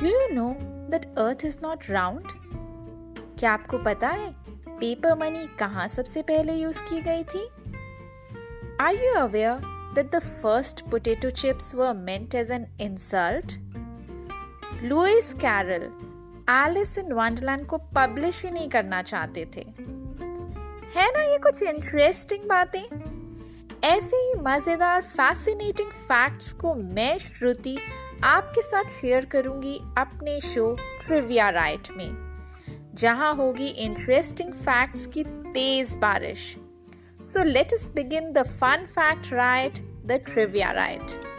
Do you know that earth is not round क्या आपको पता है पेपर मनी कहाँ सबसे पहले यूज़ की गई थी? Are you aware that the first potato chips were meant as an insult Lewis Carroll Alice in Wonderland को पब्लिश ही नहीं करना चाहते थे। है ना ये कुछ इंटरेस्टिंग बातें? ऐसे ही मज़ेदार फैसिनेटिंग फैक्ट्स को मैं, श्रुति, आपके साथ शेयर करूँगी अपने शो ट्रिविया राइट में, जहाँ होगी इंटरेस्टिंग फैक्ट्स की तेज बारिश। So let us begin the fun fact right the trivia right